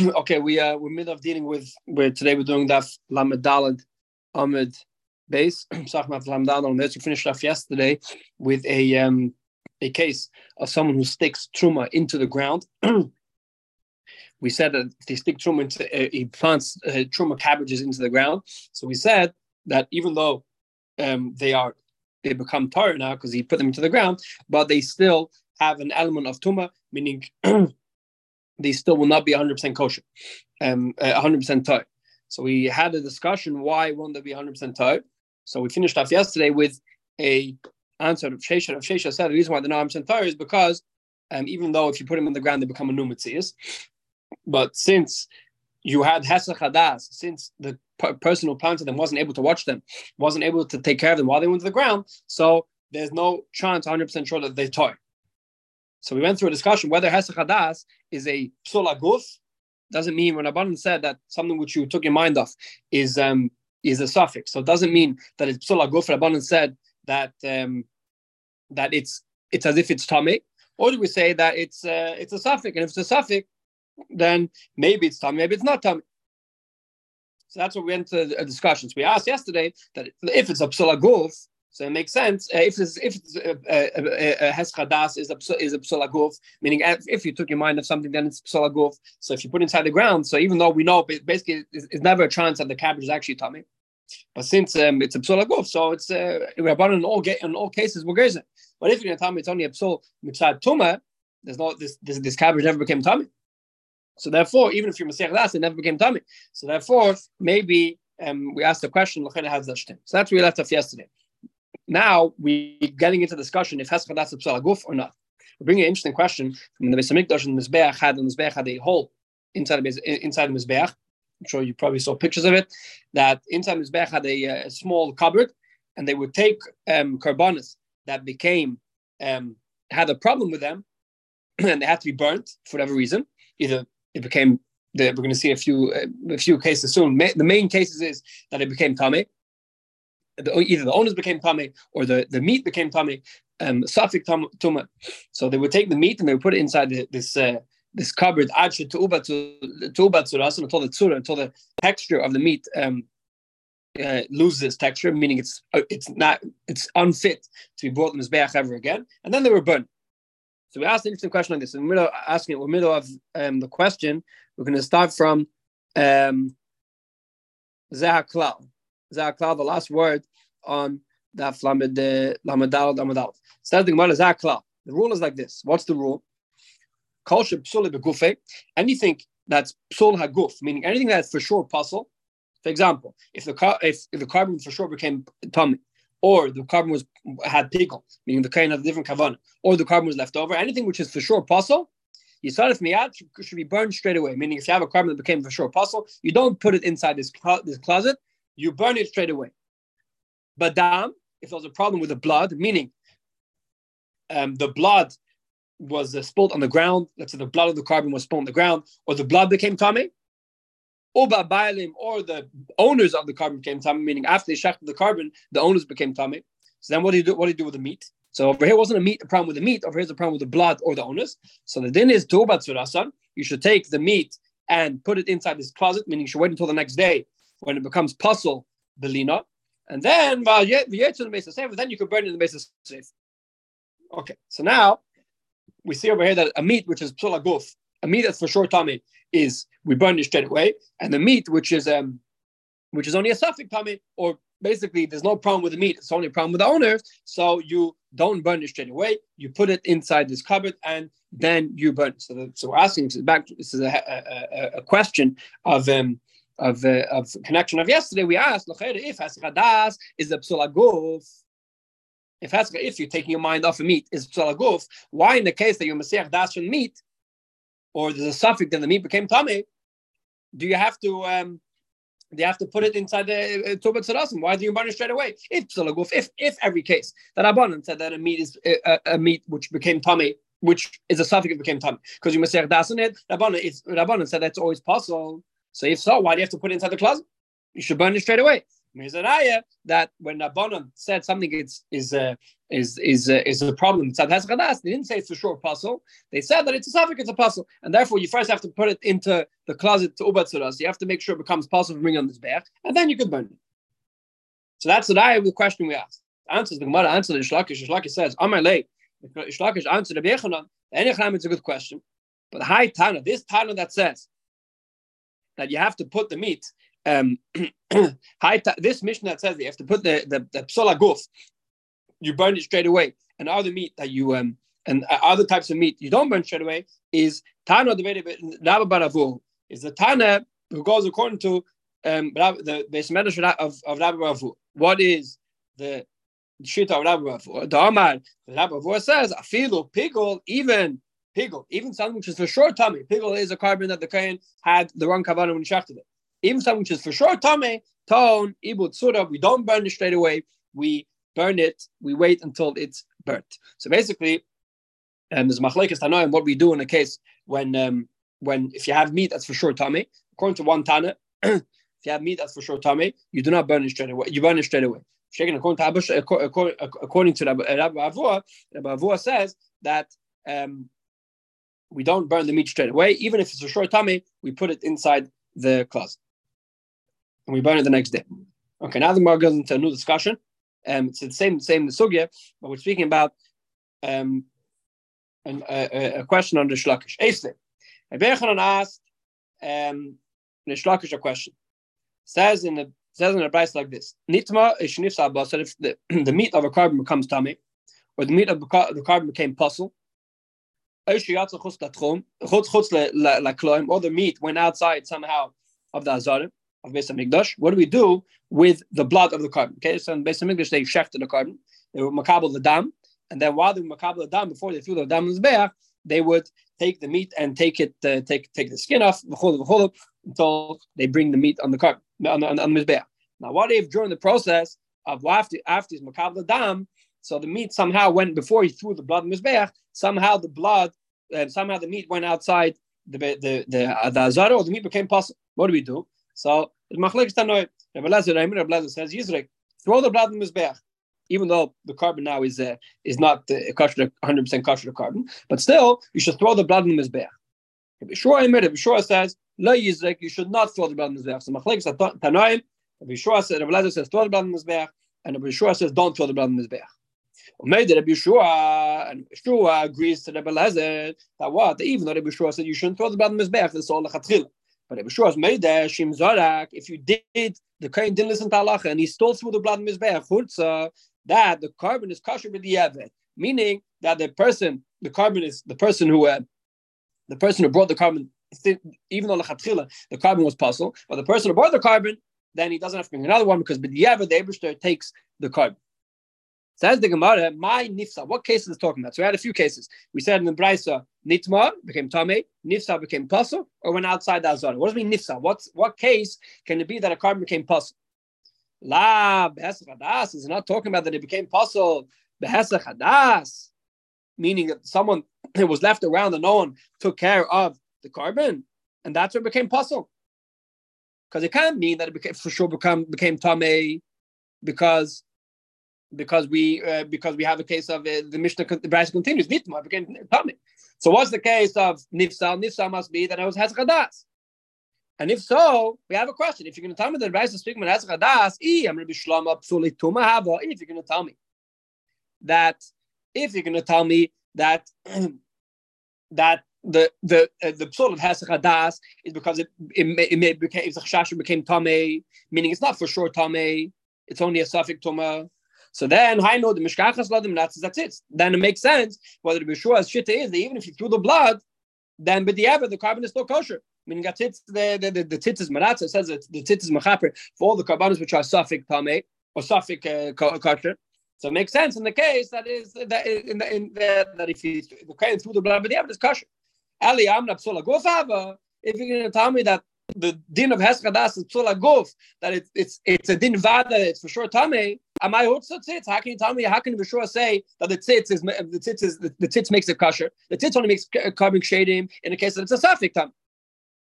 okay, we uh we're middle of dealing with where today we're doing that Lamed Dalad Ahmed base. Sachmat Lamed Dalad We finished off yesterday with a um a case of someone who sticks truma into the ground. we said that they stick truma into uh, he plants uh, truma cabbages into the ground. So we said that even though um they are they become tar now because he put them into the ground, but they still have an element of tuma, meaning they still will not be 100% kosher, um, uh, 100% tar. So we had a discussion why won't they be 100% tar. So we finished off yesterday with a answer of Shesha. Of Shesha said the reason why they're not 100% tar is because um, even though if you put them in the ground, they become a new. But since you had Hesach Hadas, since the p- person who planted them wasn't able to watch them, wasn't able to take care of them while they went to the ground, so there's no chance 100% sure that they toy. So we went through a discussion whether Hesach Hadas is a psula guf. Doesn't mean when Abban said that something which you took your mind off is um, is a suffix. So it doesn't mean that it's psula guf. Abban said that um, that it's it's as if it's tummy, or do we say that it's uh, it's a suffix? And if it's a suffix, then maybe it's tummy, maybe it's not tummy. So that's what we went to a discussion. So we asked yesterday that if it's a psula guf, so it makes sense uh, if it's, if it's, uh, uh, uh, is a is a psola meaning if you took your mind of something, then it's psola So if you put inside the ground, so even though we know basically it's, it's never a chance that the cabbage is actually tummy, but since um, it's a psola so it's uh, we're about in all in all cases we're gazing. But if you're to tell me it's only a psol mitzad tuma, there's no this, this this cabbage never became tummy. So therefore, even if you're Masech Das, it never became tummy. So therefore, maybe um, we asked the question, So that's what we left off yesterday. Now we're getting into discussion if Heschadas is a guf or not. We're bringing an interesting question from the Beis and the Mizbeach had the Mizbeach had a hole inside the inside the Mizbeach. I'm sure you probably saw pictures of it. That inside the Mizbeach had a, a, small cupboard, and they would take um, that became um, had a problem with them, and they had to be burnt for whatever reason. Either it became the, we're going to see a few uh, a few cases soon. Ma- the main cases is that it became tummy, the, either the owners became tummy or the, the meat became tummy, um, safik tuma. So they would take the meat and they would put it inside the, this uh, this cupboard to uba to uba until the tzura until the texture of the meat um, uh, loses texture, meaning it's uh, it's not it's unfit to be brought in mizbeach ever again, and then they were burned. So we asked an interesting question like this. In the middle asking it, we're middle of um, the question. We're going to start from um, Zahaklau. Zahaklau, the last word on Daf Lamed Lamadal Lamadal. Says the Gemara Zakla. The rule is like this. What's the rule? Anything that's psul haguf, meaning anything that's for sure puzzle. For example, if the car, if, if the carbon for sure became tummy, or the carbon was had pickle, meaning the kind of a different kavan, or the carbon was left over, anything which is for sure puzzle, you saw if miyad should be burned straight away. Meaning, if you have a carbon that became for sure puzzle, you don't put it inside this, this closet, you burn it straight away. But dam, if there was a problem with the blood, meaning um, the blood was uh, spilled on the ground, let's say the blood of the carbon was spilled on the ground, or the blood became tummy, or the owners of the carbon became tummy, meaning after they shechted the carbon, the owners became tummy. So then what do you do? What do you do with the meat? So over here wasn't a meat a problem with the meat. Over here's a problem with the blood or the owners. So the din is tubatsurasan. You should take the meat and put it inside this closet, meaning you should wait until the next day when it becomes puzzle belina. And then, is then you can burn it in the of safe. Okay, so now we see over here that a meat which is psula guf, a meat that's for sure tummy, is we burn it straight away, and the meat which is um which is only a suffix tummy, or basically there's no problem with the meat, it's only a problem with the owner. So you don't burn it straight away. You put it inside this cupboard and then you burn. So, the, so we're asking back. This is a, a, a question of um, of, uh, of connection of yesterday, we asked if Haskadas is a psulaguf. If if you're taking your mind off of meat, is psulaguf. Why, in the case that you're Messiah das from meat, or there's a suffix that the meat became tummy, do you have to um, you have to put it inside the uh, tubat sarasim? Why do you burn it straight away? If psulaguf, if if every case that Abanan said that a meat is a, uh, a, a meat which became tummy, which is a suffix became tummy, because you Messiah das in it, Rabbanan, Rabbanan said that's always possible. So if so, why do you have to put it inside the closet? You should burn it straight away. There's an ayah that when Rabbanon said something is is uh, is is uh, is a problem. They didn't say it's a short puzzle. They said that it's a suffix, it's a puzzle, and therefore you first have to put it into the closet to ubatzuras. You have to make sure it becomes possible to bring on this back, and then you can burn it. So that's the I the question we asked. Answers the Gemara answer the Shlakish. Shlakish says, "Amar lei." Shlakish answered the Bechanan. Anytime it's a good question, but the high Tana, this Tana that says that you have to put the meat. Um, this that says you have to put the the, the psola guf you burn it straight away. And other meat that you um and other types of meat you don't burn straight away is Tana Baravu is the Tana who goes according to um the base medicine of of Rabba Baravu. What is the shita of Rabba Baravu? The Amar Rabba Baravu says afilu pigol even pigol even something which is for sure tummy. Pigol is a carbon that the kain had the wrong kavanah when he shafted it. Even something which is for sure tummy, tone ibut surah. We don't burn it straight away. We burn it, we wait until it's burnt. So basically, um, there's machlekes tanoim what we do in a case when um, when if you have meat that's for sure tummy. According to one tana, if you have meat that's for sure tummy, you do not burn it straight away. You burn it straight away. According to Abush, according to Rabbi Avua, Rabbi Avua says that um, we don't burn the meat straight away, even if it's a short tummy. We put it inside the closet and we burn it the next day. Okay, now the Gemara goes into a new discussion um, it's the same same the sugya, but we're speaking about um, an, a, a, question on the shlakish. Eisle, Bechanan asked um, the shlakish a question. Says in the says in the price like this: Nitma is shnifsa So if the, the meat of a carbon becomes tummy, or the meat of the carbon became puzzle, or the meat went outside somehow of the azarim of Beis Hamikdash. What do we do with the blood of the carbon? Okay, so in Beis Hamikdash they shechted the carbon, they were makabel the dam, and then while they were makabel the dam, before they threw the dam in the they would take the meat and take it, uh, take take the skin off until they bring the meat on the carbon on, on, on the Now, what if during the process of after after his makabel the dam, so the meat somehow went before he threw the blood in mizbeach, somehow the blood, uh, somehow the meat went outside the the the, uh, the azara, or the meat became possible. What do we do? So Machlekes Tanoi, Rabbi Lezer, Rabbi says Yisrek, throw the blood in mizbeach, even though the carbon now is uh, is not uh, 100 percent kosher carbon, but still you should throw the blood in the mizbeach. Rabbi Shua Emir, Rabbi Shua says Lo Yisrek, you should not throw the blood in the mizbeach. So Machlekes Tanoi, Rabbi Shua says Rabbi Lezer says throw the blood in the mizbeach, and Rabbi Shua says don't throw the blood in the mizbeach. Made Rabbi Shua and Shua agrees to Rabbi Lezer that what even though Rabbi Shua said you shouldn't throw the blood in the mizbeach, that's all the chatchila. But Rebbe Shua made there Shim. If you did, the Kohen didn't listen to Allah and he stole through the blood Mizbeach Chutza, that the carbon is kosher with the Evet, meaning that the person, the carbon is the person who, uh, the person who brought the carbon, even though the the carbon was possible, but the person who brought the carbon, then he doesn't have to bring another one because with the Eberster takes the carbon. Says the Gemara, my nifsa. What case is it talking about? So we had a few cases. We said in the Brisa, nitma became tame, nifsa became puzzle, or went outside the azara. What does mean nifsa? What's what case can it be that a carbon became puzzle? La behesach is not talking about that it became puzzle. Behesach hadas, meaning that someone it was left around and no one took care of the carbon, and that's what became puzzle. Because it can't mean that it became for sure become became tame because because we uh, because we have a case of uh, the Mishnah the Brisa continues nitma became tummy. So what's the case of nifsal? Nifsal must be that it was hezchadas. And if so, we have a question. If you're going to tell me that Brisa speaking about I'm going to be shlama psuli tuma hava. If you're going to tell me that, if you're going to tell me that that the the uh, the psul of hezchadas is because it it, it, became became tame, meaning it's not for sure tame. It's only a suffix tuma. So then, I know the mishkachas ladim that's that's it. Then it makes sense whether the Beshua's shita is that even if you threw the blood, then but the the carbon is still kosher. Meaning, got tits the the the, the tits is maratza says that the tits is mechaper for all the carbonates which are suffix tamei or suffix uh, kosher. So it makes sense in the case that is that in the, in the, that if you the kain threw the blood, but the is kosher. Ali amna psola gofava. If you're going to tell me that the din of Heschadas is psula guf, that it's it's it's a din vada, it's for sure tame. Am I also tzitz? How can you tell me? How can for say that the tzitz is the tzitz is the, the tzitz makes it kosher? The tzitz only makes carbon shadim in a case that it's a suffix tam,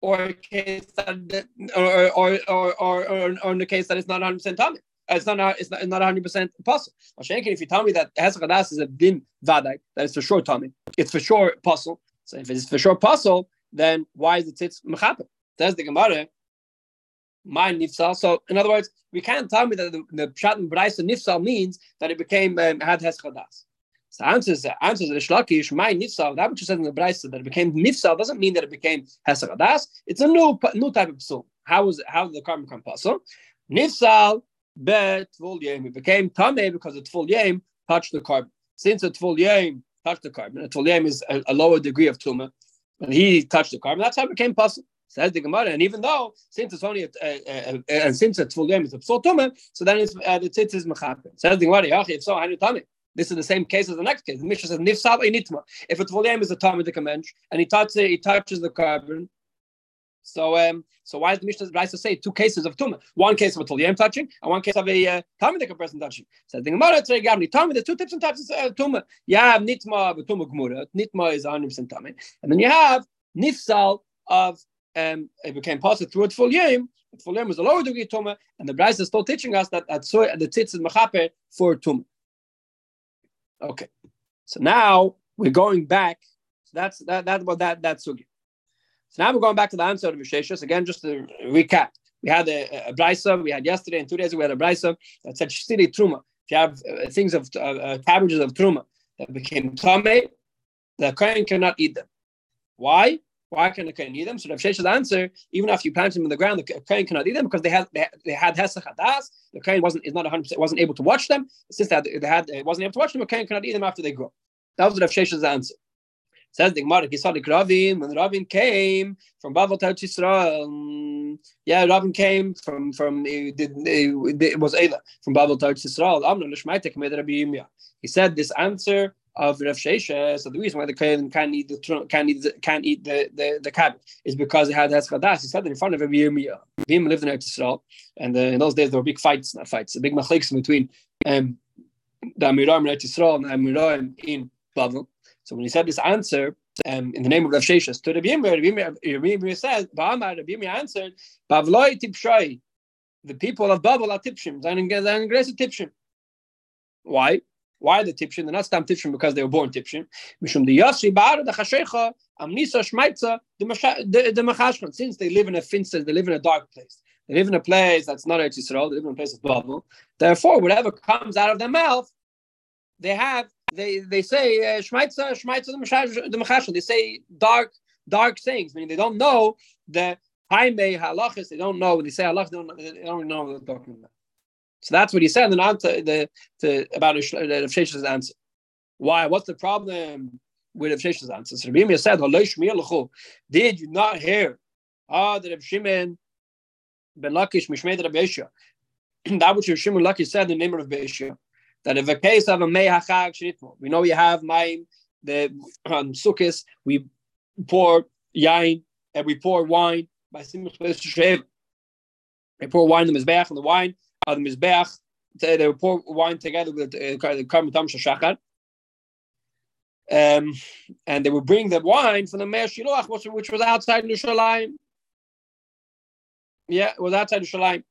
or a case that or or or or, or, in the case that it's not 100 percent tummy. Uh, it's not it's not, it's not 100 percent possible. If you tell me that Hesach Hadas is a din vaday, that is for sure tummy. It's for sure possible. So if it's for sure possible, then why is it tzitz mechaper? Says the Gemara. My nifsal. So in other words, we can't tell me that the, the pshat and brayso nifsal means that it became um, had Hesach Hadas. So answers answers the Shlakish, my nifsal, that which you said in the Brisa that it became nifsal doesn't mean that it became Hesach Hadas. It's a new new type of psul. How is it, how did the carbon become puzzle? Nifsal bet yam. It became tame because it's full yam touched the carbon. Since a full yam touched the carbon, a full yam is a, a, lower degree of tuma, and he touched the carbon. That's how it became puzzle. Says the Gemara, and even though since it's only a, a, a, and since it's full yam is a full tuma, so then it's uh, the tzitz is mechaper. Says the Gemara, if so, how do you? This is the same case as the next case. The Mishnah says nifsal nitma. If it's volume is a tummy the mensch and he touches he touches the carbon. So um, so why is the Mishnah right to say two cases of tumah? One case of a tuliyam touching and one case of a uh, talmidic person touching. So the Gemara today gave tell me there's two types and types of uh, tumah. You have nitma of tumah gemura. Nitma is 100 percent tummy, and then you have nifsal of um, it became possible through a full yam. Full yam was a lower degree tumah, and the Bryce is still teaching us that at so the tzitz is mechaper for tumah. Okay, so now we're going back. So that's that that what that that's sugi. So now we're going back to the answer of Visheshus. Again, just to recap. We had a, a, brisa we had yesterday, and two days ago we had a brisa that said shtiri truma. If you have uh, things of uh, uh, cabbages of truma that became tame, the kohen cannot eat them. Why? Why can the kohen eat them? So Rav Shesh's answer, even after you plant them in the ground, the kohen cannot eat them because they had they, had hesach hadas. The kohen wasn't is not 100 percent wasn't able to watch them. Since they had, they had wasn't able to watch them, the kohen cannot eat them after they grow. That was Rav Shesh's answer. Says the Gemara, Gisadik Ravin, when Ravin came from Bavel to Yisrael, yeah, Ravin came from, from it, it, it was Eila, from Bavel to Yirmiyah. He said this answer of Rav Shesha, so the reason why the Kohen can't eat the can't eat the, can't eat the, the, the cabbage is because he had Heschadas. He said that in front of Rabbi Yirmiyah. Bim lived in Eretz Yisrael, and uh, in those days there were big fights, not fights, big machliks between um, the Amiram in Eretz Yisrael and the Amiram in Bavel. So when he said this answer um, in the name of Rav Sheshas to Rabbi Yirmiyah, Rabbi Yirmiyah said, Ba'amar, Rabbi Yirmiyah answered, Bavloi tipshai, the people of Babel are tipshim, they're aggressive tipshim. Why? Why the tipshim? They're not stam tipshim because they were born tipshim. Mishum the the chashecha amnisa shmaitza the machashman. Since they live in a finster, they live in a dark place. They live in a place that's not Eretz Yisrael. They live in a place of Babel. Therefore, whatever comes out of their mouth, they have they they say uh, shmaitza shmaitza the machashel. They say dark dark sayings, meaning they don't know the haime halachas. They don't know when they say halach. They don't, they don't know what they're talking about. So that's what he said. And answer the, the about Rav Shesha's answer. Why? What's the problem with Rav Shesha's answer? So Rabbi said, "Did you not hear? Ah, that Rav Shimon ben Lakish mishmei Rabbi Yeshua. That which Rav Shimon Lakish said in the name of Rabbi Yeshua that if a case of a mei hachag we know we have my the um, sukkis, we pour yain and we pour wine by simchas. We pour wine in the mizbeach and the wine of the mizbeach. They pour wine together with the karm tam shachar. Um, and they would bring the wine from the Meir Shiloach, which, was outside Yerushalayim. Yeah, it was outside Yerushalayim.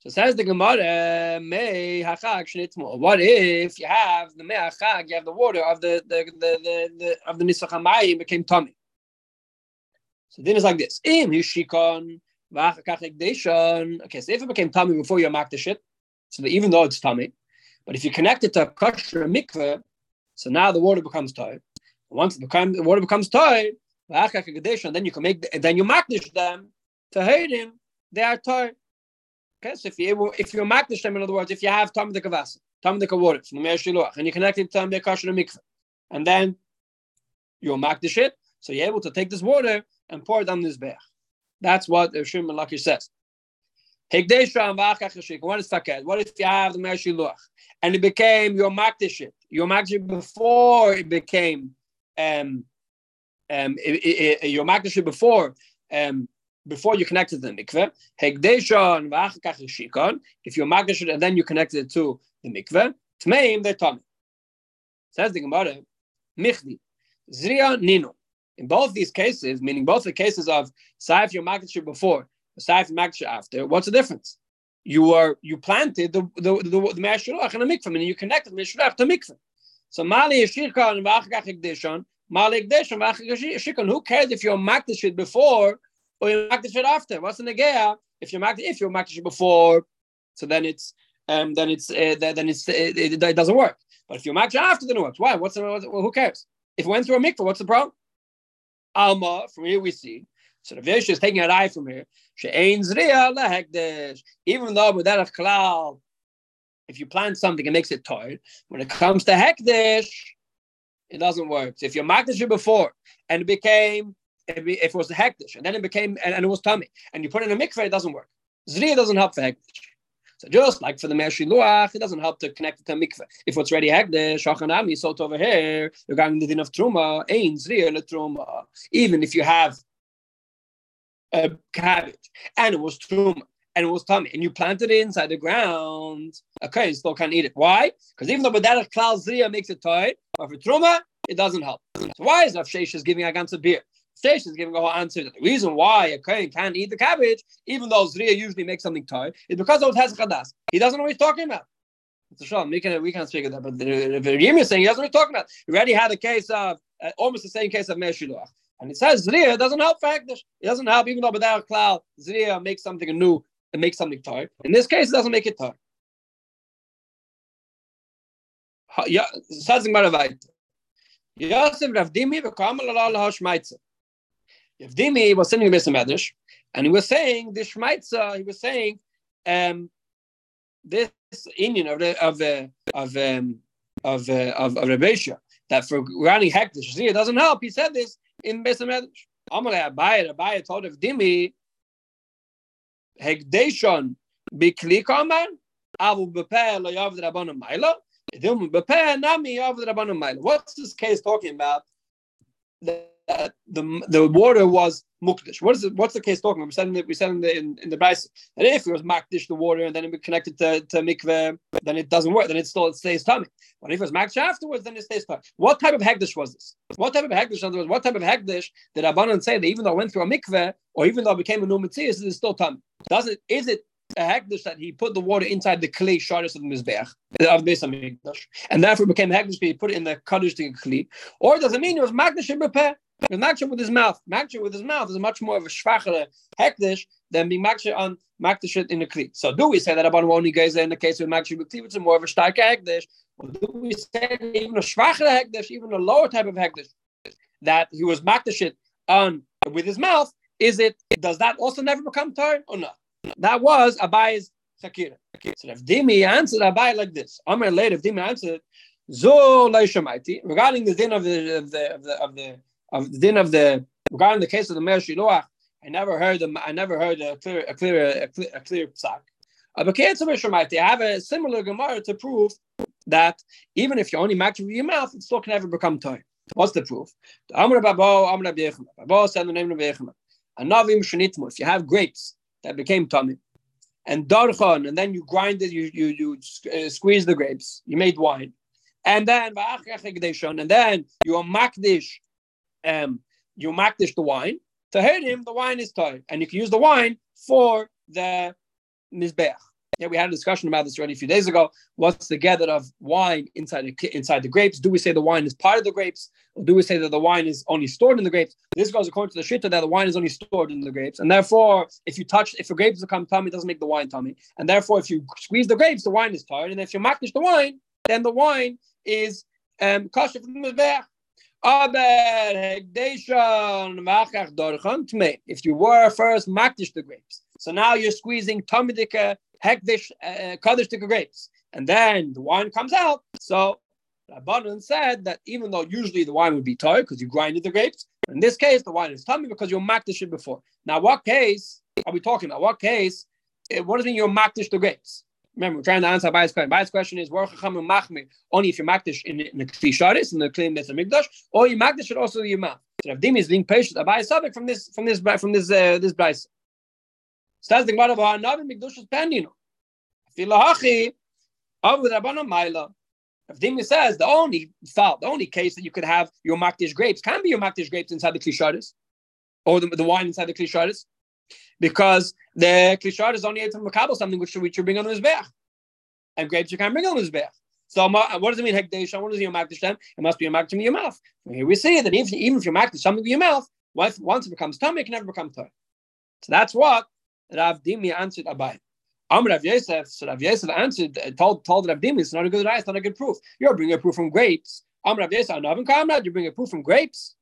So says the Gemara, May Hachag Shnitmo. What if you have the May Hachag, you have the water of the the the, the, the of the Nisach became tummy. So then it's like this. Im Hishikon Okay, so if it became tummy before you mark the shit, so even though it's tummy, but if you connect it to a kosher mikveh, so now the water becomes tight. Once the water becomes tight, then you can make the, then you mark them to hate him. They are tight. Okay, so if you if you makdish them, in other words, if you have dekavas, tam water from the Shiloach, and you connect it to tam dekasher mikveh, and then you'll makdish it, so you're able to take this water and pour it on this beach. That's what the Shimon Lakish says. What is faket? What if you have the Meir Shiloach and it became your Makdishit. your makdish before it became um um it, it, it, your makdish before um before you connect it to the mikveh. Hegdeshon shikon. If you it and then you connect it to the mikveh, tmeim they're tummy. Says the Gemara, michdi zriya nino. In both these cases, meaning both the cases of saif your magish before, saif magish after, what's the difference? you are you planted the the the, the, Meshulach in a mikvah, and you connected the Meshulach to mikvah. So Mali Yeshirka and Vachgach Ekdishon, Mali Ekdishon, Vachgach Who cares if you're it before or you makdish it after? What's the negaya? If you're makdish, if you're it before, so then it's um then it's uh, then it's it, it, doesn't work. But if you're makdish after, then it works. Why? What's the who cares? If it went through a mikvah, what's the problem? Alma, from here we see so the Vish is taking a eye from here. she She'ain Zriya Lahekdesh. Even though with that of klal, if you plant something, it makes it tired. When it comes to hekdesh, it doesn't work. So if you makdish it before and it became, if it was hekdesh, and then it became, and, it was tummy, and you put in a mikveh, it doesn't work. Zriya doesn't help for hekdesh. So just like for the Mershi Luach, it doesn't help to connect it to mikveh. If it's ready hekdesh, shachanami, so over here, you're going the din of truma, ein zriya truma. Even if you have a cabbage and it was truma and it was tummy and you planted it inside the ground, okay, you still can't eat it. Why? Because even though Badar Klal Zriya makes it tight, but for truma, it doesn't help. So why is Rav Sheish giving a ganze beer? Sheish is giving a whole answer. The reason why a kohen can't eat the cabbage, even though Zriya usually makes something tight, is because of Hes Chadas. He doesn't know what he's talking about. It's a shame. We can we can't speak of that, but the Yim is saying he doesn't know what he's talking about. He already had a case of uh, almost the same case of Meir Shiluach. And it says Zriya doesn't help Fakdish. It doesn't help, even though without cloud, Zriya makes something new and makes something tight. In this case, it doesn't make it tight. Yosef Ravdimi v'kamal ala Shmaitza. Ravdimi was sending a Medrash, and he was saying this Shmaitza. He was saying, um, this Indian of the of the of um, of uh, of, of Rebbeisha that for running hektish, it doesn't help. He said this in Medrash. Amalei Abaye, Abaye told of Dimi, Hegdeshon bikli kaman, avu bepeh lo yav rabbanon maila. What's this case talking about? That the the water was mukdish. What is it? What's the case talking about? We said in the, we said in the in, in the Bryce that if it was makdish the water and then it connected to, to mikveh, then it doesn't work. Then it still it stays tummy. But if it was makdish afterwards, then it stays tummy. What type of hegdish was this? What type of hegdish? In other words, what type of hegdish did Abanan say that even though it went through a mikveh or even though it became a new mitzvah, is it still tummy? Does it? Is it a hekdesh that he put the water inside the clay shardis of the mizbeach of the and therefore became hekdesh. He put it in the kaddish to kli, or does it mean it was magdish and repair? Because maksha with his mouth, maksha with his mouth is much more of a schwachere hektish than being maksha on makdish in the kli. So do we say that about only guys in the case of maksha with Kli, it's more of a starke hektish? Or do we say even a schwachere hektish, even a lower type of hektish, that he was makdish on with his mouth? Is it does that also never become tar or not? That was Abayi's sakira. So if Dimi answered Abai like this, Amr later, if Dimi answered, Zo regarding the din of the of the of the of the of the din of the regarding the case of the Meir Shiloach, I never heard them. I never heard a clear, a clear, a clear, a clear psak. I have a similar Gemara to prove that even if you only match with your mouth, it still can never become toy. What's the proof? Amr Babo, Amr Babo said the name of Yechma. Anavim Shanitmu. If you have grapes that became tummy, and darchan, and then you grind it, you you you uh, squeeze the grapes, you made wine, and then and then you are makdish um, you makdish the wine. To hurt him, the wine is toy, and you can use the wine for the mizbeach. Yeah, we had a discussion about this already a few days ago. What's the gather of wine inside the, inside the grapes? Do we say the wine is part of the grapes, or do we say that the wine is only stored in the grapes? This goes according to the shita that the wine is only stored in the grapes, and therefore, if you touch, if the grapes become tummy, it doesn't make the wine tummy, and therefore, if you squeeze the grapes, the wine is tired, and if you makdish the wine, then the wine is um, kosher from the mizbeach. If you were first makdish the grapes, so now you're squeezing tamidika hekdish uh, kaddish grapes, and then the wine comes out. So Rabbanan said that even though usually the wine would be toy because you grinded the grapes, in this case the wine is tummy because you makdish it before. Now, what case are we talking about? What case? Eh, what does it mean you're makdish the grapes? Remember, we're trying to answer Bai's question. Bai's question is, only if you makdish in, in the Kli Sharis, in the Kli Mesa Mikdash, or you makdish it also your mouth. So if Dimi is being patient, Abai is subject from this, from this, from this, uh, this Bais. Says the Gemara of Hanavi Mikdush Pendino. Filahachi, Avu Rabbana Maila. If Dimi says the only thought, the only case that you could have your makdish grapes can be your makdish grapes inside the Kli Sharis, or the, the wine inside the Kli Sharis. Because the klishar is only able to makabel something which, which you bring on the mizbeach, and grapes you can't bring on the mizbeach. So what does it mean hekdesh? What does your makdish? It must be a makdish in your mouth. Here we see that even, even if you're makdish something in your mouth, once, once it becomes tummy, it can never become tummy. So that's what Rav Dimi answered Abai. Amr Rav Yosef, so Rav Yosef answered, uh, told, told Rav Dimi, it's not a good right, it's not a good proof. You're bringing a proof from grapes. Amr Rav Yosef, Navin Kamrad, you bring a proof from grapes.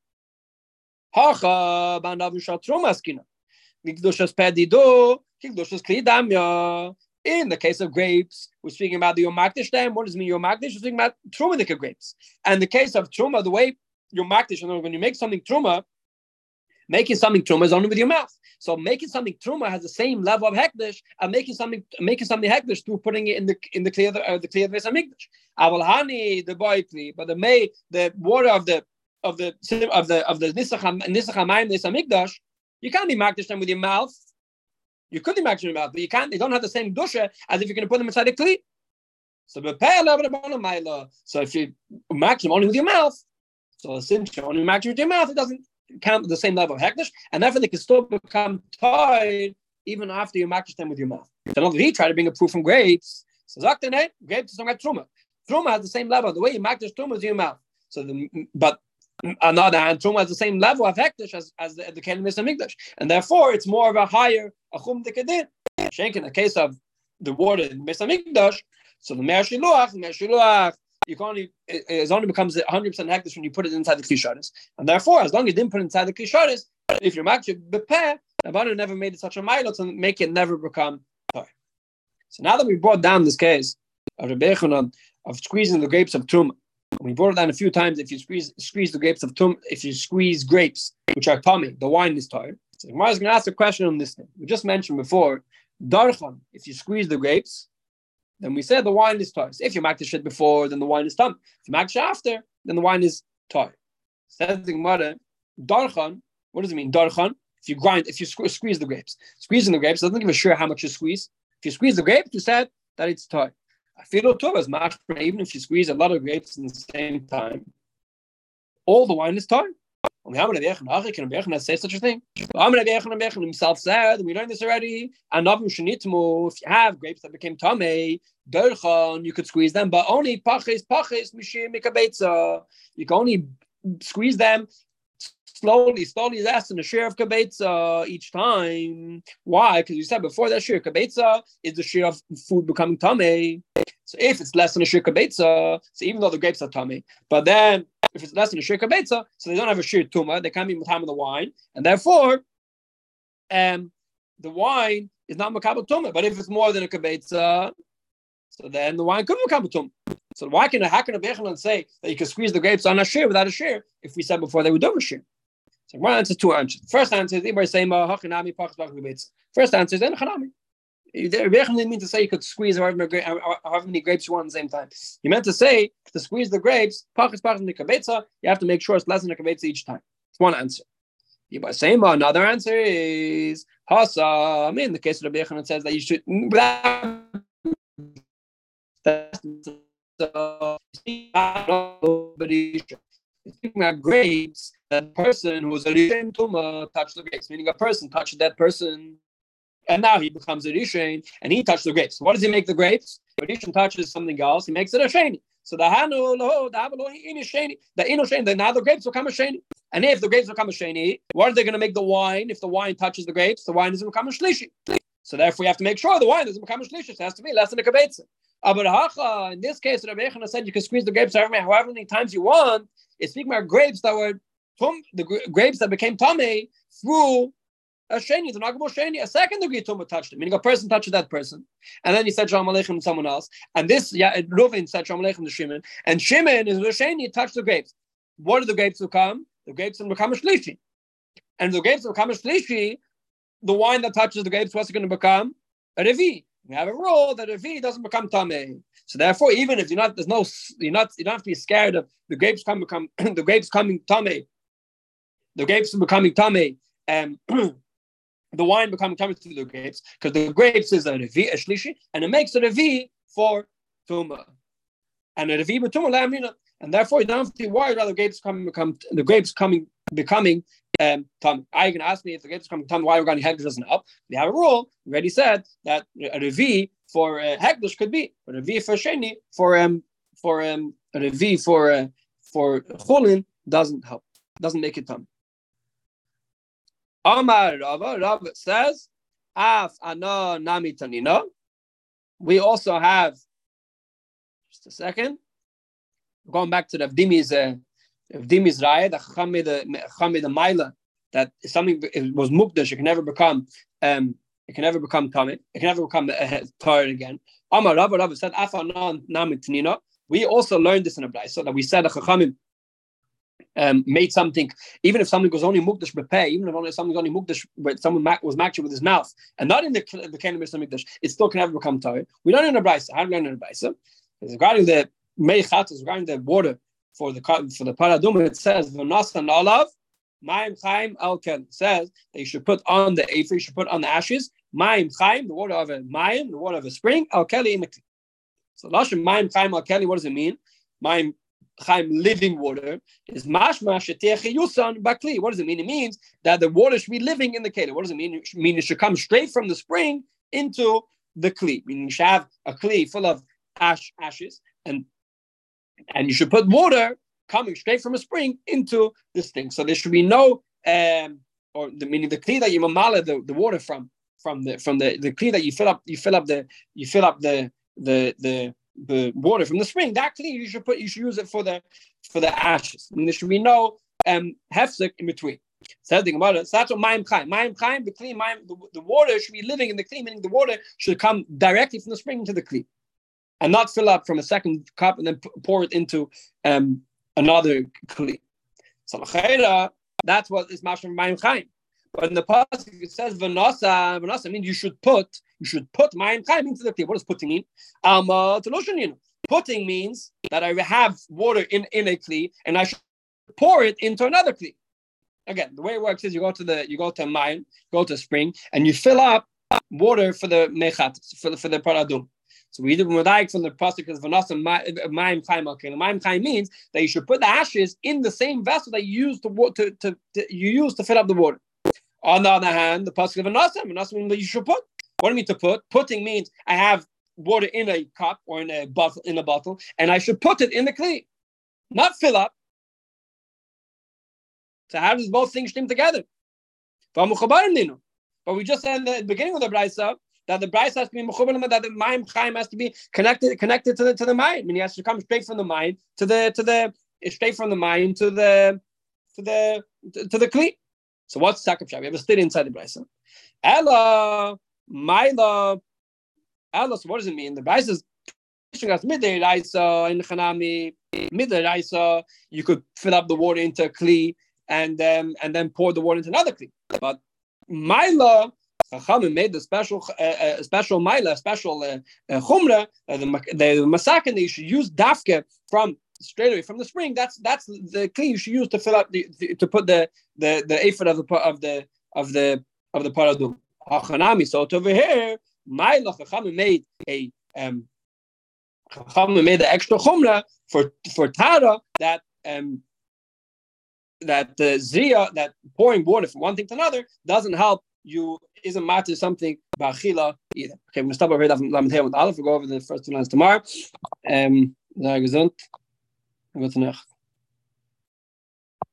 Hacha, Banavin Shatrumaskina. In the case of grapes, we're speaking about the Yom Makdish What does it mean Yom Makdish? We're speaking about Trumanika grapes. And the case of Truma, the way Yom Makdish, when you make something Truma, making something Truma is only with your mouth. So making something truma has the same level of hekdesh and making something making something hekdesh through putting it in the in the clear uh, the clear vesa mikdash. Avalhani the boikli, but the may the water of the of the of the of the nisach nisach hamayim mikdash, you can't be makdash them with your mouth. You could be makdash with your mouth, but you can't. They don't have the same dusha as if you're going to put them inside a kli. So so if you makdash them only with your mouth, so since you only makdash with your mouth, it doesn't count the same level of hekdesh, and therefore they can still become tied even after you match them with your mouth. So he tried to bring a proof from grapes. So grapes is not truma. Truma has the same level. The way you match truma is your mouth. So the but on the other hand, truma has the same level of hekdesh as, as the, the kelim Mikdash, and therefore it's more of a higher achum dekadin. Shank in the case of the water in Mesa Mikdash, so the Mer Shiluach, the Shiluach you can only it, it only becomes 100 percent hekdesh when you put it inside the klisharis, and therefore, as long as you didn't put it inside the klisharis, if you're makshik bepeh, Rabbanan never made it such a mile to make it never become. So now that we brought down this case of Rebbe of squeezing the grapes of Tum, we brought it down a few times. If you squeeze squeeze the grapes of Tum, if you squeeze grapes which are tummy, the wine is tar. So Gemara going to ask a question on this thing. We just mentioned before, Darchan, if you squeeze the grapes, then we said the wine is tar. If you make the shit before, then the wine is tum. If you make it after, then the wine is tar. Says the Gemara, darchan. What does it mean, darchan? If you grind, if you squeeze the grapes, squeezing the grapes doesn't give a sure how much you squeeze. If you squeeze the grapes, you said that it's tar. I feel too as much, even if you squeeze a lot of grapes in the same time, all the wine is tar. And how many can say such a thing? himself said, we learned this already. And if you have grapes that became tame, you could squeeze them, but only pachis, pachis, mishir mikabetza. You can only squeeze them slowly, slowly less than a share of kabetza each time. Why? Because you said before that share kabetza is the share of food becoming tame. So if it's less than a share kabetza, so even though the grapes are tame, but then if it's less than a shir kabetza, so they don't have a shir tuma, they can't be mutam of the wine, and therefore, um, the wine is not makabel tuma. But if it's more than a kabetza, so then the wine could be makabel tuma. So why can a hacker and say that you can squeeze the grapes on a share without a share if we said before they would do a share? So one answer, two answers. First answer is Ibar saying First answer is Enochanami. Rebbe didn't mean to say you could squeeze however, however many grapes you want at the same time. He meant to say to squeeze the grapes, pachas pachas you have to make sure it's less than a kabetza each time. It's one answer. Same another answer is hasa. I mean, in the case of the Rebbe it says that you should speaking about grapes, that person who was a Rishen Tuma touched the grapes, meaning a person touched that person and now he becomes a Rishon, and he touched the grapes. What does he make the grapes? When Rishon touches something else, he makes it a Sheni. So the Hanu, Lo, the Havalo, Sheni, the Inu Sheni, then now the grapes become a Sheni. And if the grapes become a Sheni, what are they going to make the wine? If the wine touches the grapes, the wine doesn't become a Shlishi. So therefore, we have to make sure the wine doesn't become a Shlishi. It has to be less than a Kabetza. Hacha, in this case, Rabbi Echana said you can squeeze the grapes however many times you want. It's speaking about grapes that were the grapes that became tummy through a sheni, the nagamo sheni, a second degree tumah touched him, meaning a person touched that person, and then he said shalom aleichem to someone else, and this yeah, Reuven said shalom aleichem to Shimon, and Shimon is the sheni touched the grapes. What do the grapes become? The grapes will become a shlishi, and the grapes become a shlishi. The wine that touches the grapes, what's it going to become? A revi. We have a rule that a revi doesn't become tamei. So therefore, even if you're not, there's no, you're not, you don't have to be scared of the grapes come become the grapes coming tamei. The grapes are becoming tamei. Um, the wine becoming coming through the grapes because the grapes is a revi, a shlishi, and it makes a revi for tuma, and a revi tuma lamina, and therefore you don't to be about the grapes coming become the grapes coming becoming um, I can ask me if the come tell me why Organic Hekdesh doesn't help. We have a rule. We already said that a Revi for uh, could be, but a Revi for Sheni for um for um a Revi for uh, for Cholin doesn't help. Doesn't make it Tom. Amar Rava, Rava says, Af Ana Nami Tanina. We also have, just a second, going back to the Avdimi's uh, Avdimi's Raya, the Chacham the the Maila, that something it was Mukdash, it can never become um it can never become coming, it can never become uh, Torah again. Amar Rava Rava said, Af Ana Nami Tanina. We also learned this in a so that we said the Chachamim um, made something, even if something was only mukdash bepay, even if something was only mukdash, but someone was matched with his mouth, and not in the the kind of mukdash, it still can never become Torah. We don't in a brisa. How do we learn in a brisa? Regarding the meichatas, regarding the water for the for the paradum, it says v'nasan olav ma'im chaim al ken. Says that you should put on the afer, you should put on the ashes ma'im chaim, the water of a ma'im, the water of a spring al keli in the So lashon ma'im chaim al keli. What does it mean? Ma'im Chaim living water is mashma yusan bakli. What does it mean? It means that the water should be living in the keli. What does it mean? It mean it should come straight from the spring into the kli. Meaning you should have a kli full of ash ashes, and and you should put water coming straight from a spring into this thing. So there should be no um or the meaning the kli that you mamala the, the water from from the from the the kli that you fill up you fill up the you fill up the the the the water from the spring, that clean you should put you should use it for the for the ashes. and there should be no um hefsek in between. Says the it. So that's what Mayim Chaim. Mayim Chaim, the clean Mayim, the, the water should be living in the clean, meaning the water should come directly from the spring into the clean, and not fill up from a second cup and then pour it into um another clean. So that's what is mashma Mayim Chaim. But in the pasuk it says vanasa, vanasa means you should put, you should put mayim chaim into the kli. What does putting mean? Um, uh, putting means that I have water in in a kli and I should pour it into another kli. Again, the way it works is you go to the you go to a mine, go to a spring, and you fill up water for the mechat for the for the paradum. So we do medayik from the pasuk is vanasa mayim chaim alkein. Mayim chaim means that you should put the ashes in the same vessel that you use to, to, to, to you use to fill up the water. On the other hand, the pasuk of anasim, anasim means that you should put. What do I mean to put? Putting means I have water in a cup or in a bottle in a bottle, and I should put it in the kli, not fill up. So how does both things stem together? But we just said in the beginning of the brisa that the brisa has to be that the mayim chaim has to be connected connected to the to the mind. I mean, he has to come straight from the mind to the to the straight from the mind to the to the to the kli. So what's sacrifice? We have a state inside the brisa. Ella, Mila, Ella. So what does it mean? The brisa is teaching us midday raisa in the chanami midday raisa. You could fill up the water into a kli and um, and then pour the water into another kli. But Mila. Chachamim made the special, uh, uh, special mila, special uh, uh, chumra, uh, the, the masakin. They should use dafke from straight away from the spring. That's that's the clean you should use to fill up the, the to put the the the aphid of the of the of the of the paradum. Hachanami. So over here, my lachacham made a um chacham made the extra chumra for for tara that um that the zria that pouring water from one thing to another doesn't help you isn't matter something bachila either. Okay, we're gonna stop over here. We'll go over the first two lines tomorrow. Um, wat een echt